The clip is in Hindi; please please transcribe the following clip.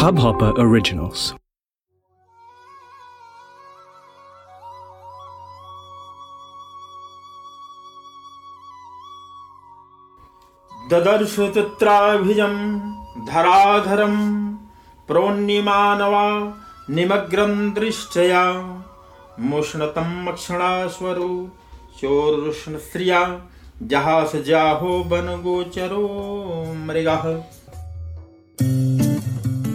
Hubhopper Originals. ददर्श तत्राभिजं धराधरं प्रोन्निमानवा निमग्रं दृष्टया मुष्णतं क्षणास्वरो चोरुष्णश्रिया जहास जाहो बन गोचरो मृगः